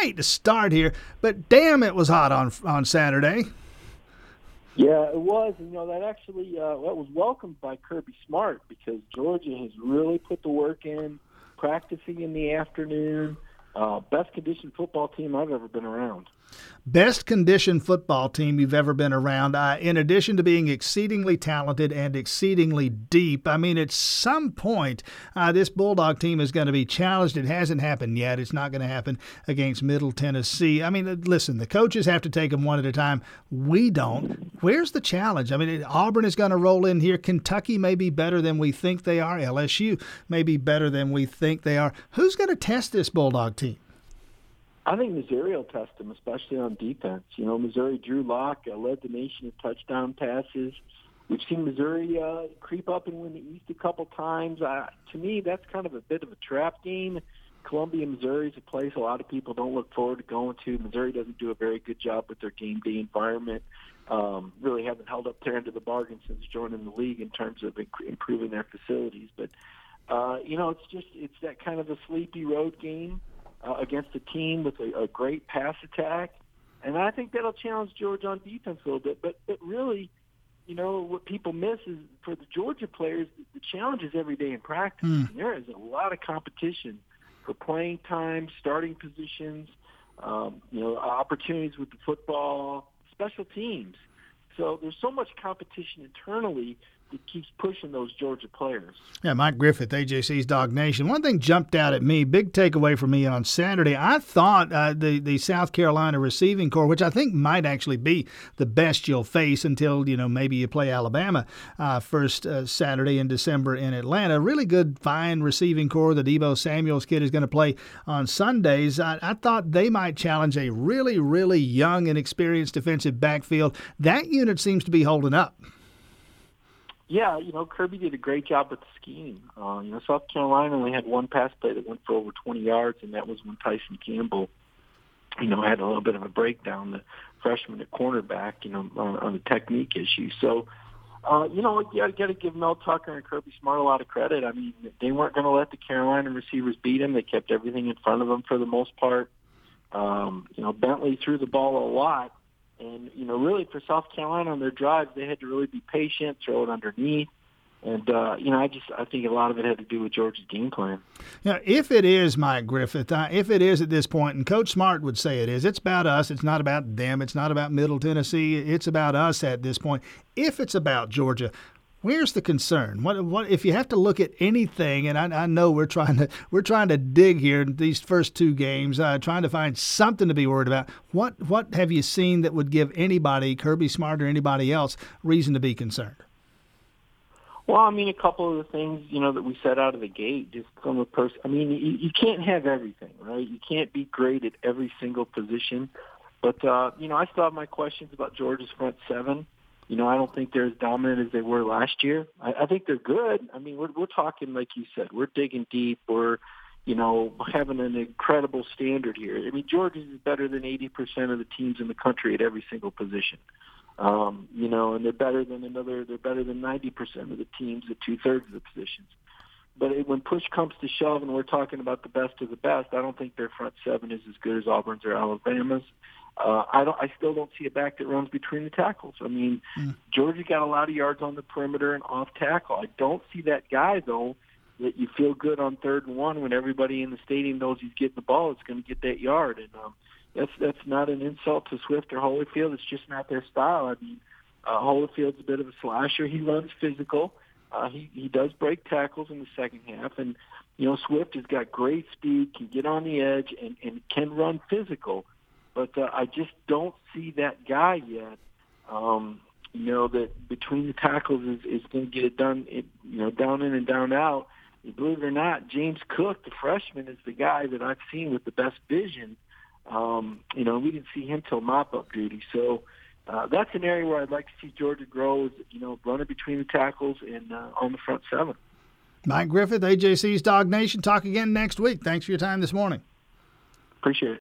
Hate to start here, but damn, it was hot on on Saturday. Yeah, it was. You know, that actually uh, that was welcomed by Kirby Smart because Georgia has really put the work in, practicing in the afternoon. Uh, best conditioned football team I've ever been around best conditioned football team you've ever been around, uh, in addition to being exceedingly talented and exceedingly deep. I mean, at some point, uh, this Bulldog team is going to be challenged. It hasn't happened yet. It's not going to happen against Middle Tennessee. I mean, listen, the coaches have to take them one at a time. We don't. Where's the challenge? I mean, Auburn is going to roll in here. Kentucky may be better than we think they are. LSU may be better than we think they are. Who's going to test this Bulldog team? I think Missouri will test them, especially on defense. You know, Missouri Drew Lock uh, led the nation in touchdown passes. We've seen Missouri uh, creep up and win the East a couple times. Uh, to me, that's kind of a bit of a trap game. Columbia, Missouri is a place a lot of people don't look forward to going to. Missouri doesn't do a very good job with their game day environment. Um, really haven't held up their end of the bargain since joining the league in terms of improving their facilities. But uh, you know, it's just it's that kind of a sleepy road game uh, against a team with a, a great pass attack, and I think that'll challenge Georgia on defense a little bit. But but really, you know what people miss is for the Georgia players, the challenge is every day in practice. Mm. There is a lot of competition for playing time, starting positions, um, you know, opportunities with the football, special teams. So there's so much competition internally it keeps pushing those Georgia players. Yeah, Mike Griffith, AJC's Dog Nation. One thing jumped out at me, big takeaway for me on Saturday. I thought uh, the the South Carolina receiving corps, which I think might actually be the best you'll face until you know maybe you play Alabama uh, first uh, Saturday in December in Atlanta. Really good, fine receiving corps. The Deebo Samuel's kid is going to play on Sundays. I, I thought they might challenge a really, really young and experienced defensive backfield. That unit seems to be holding up. Yeah, you know, Kirby did a great job with the scheme. Uh, you know, South Carolina only had one pass play that went for over 20 yards, and that was when Tyson Campbell, you know, had a little bit of a breakdown, the freshman at cornerback, you know, on, on the technique issue. So, uh, you know, you got to give Mel Tucker and Kirby Smart a lot of credit. I mean, they weren't going to let the Carolina receivers beat them. They kept everything in front of them for the most part. Um, you know, Bentley threw the ball a lot, and, you know, really for South Carolina on their drives, they had to really be patient, throw it underneath. And uh, you know, I just I think a lot of it had to do with Georgia's game plan. Yeah, if it is Mike Griffith, uh, if it is at this point, and Coach Smart would say it is, it's about us. It's not about them. It's not about Middle Tennessee. It's about us at this point. If it's about Georgia, Where's the concern? What, what if you have to look at anything? And I, I know we're trying to we're trying to dig here in these first two games, uh, trying to find something to be worried about. What what have you seen that would give anybody, Kirby Smart or anybody else, reason to be concerned? Well, I mean, a couple of the things you know that we set out of the gate, just from a person. I mean, you, you can't have everything, right? You can't be great at every single position. But uh, you know, I still have my questions about Georgia's front seven. You know, I don't think they're as dominant as they were last year. I, I think they're good. I mean, we're we're talking like you said, we're digging deep. We're, you know, having an incredible standard here. I mean, Georgia is better than 80% of the teams in the country at every single position. Um, you know, and they're better than another. They're better than 90% of the teams at two thirds of the positions. But it, when push comes to shove, and we're talking about the best of the best, I don't think their front seven is as good as Auburn's or Alabama's. Uh, I don't. I still don't see a back that runs between the tackles. I mean, mm. Georgia got a lot of yards on the perimeter and off tackle. I don't see that guy though that you feel good on third and one when everybody in the stadium knows he's getting the ball. It's going to get that yard, and um, that's that's not an insult to Swift or Holyfield. It's just not their style. I mean, uh, Holyfield's a bit of a slasher. He runs physical. Uh, he he does break tackles in the second half, and you know Swift has got great speed, can get on the edge, and and can run physical but uh, I just don't see that guy yet. Um, you know that between the tackles is, is going to get it done. It, you know, down in and down out. And believe it or not, James Cook, the freshman, is the guy that I've seen with the best vision. Um, you know, we didn't see him till mop-up duty, so uh, that's an area where I'd like to see Georgia grow. Is you know, running between the tackles and uh, on the front seven. Mike Griffith, AJC's Dog Nation. Talk again next week. Thanks for your time this morning. Appreciate it.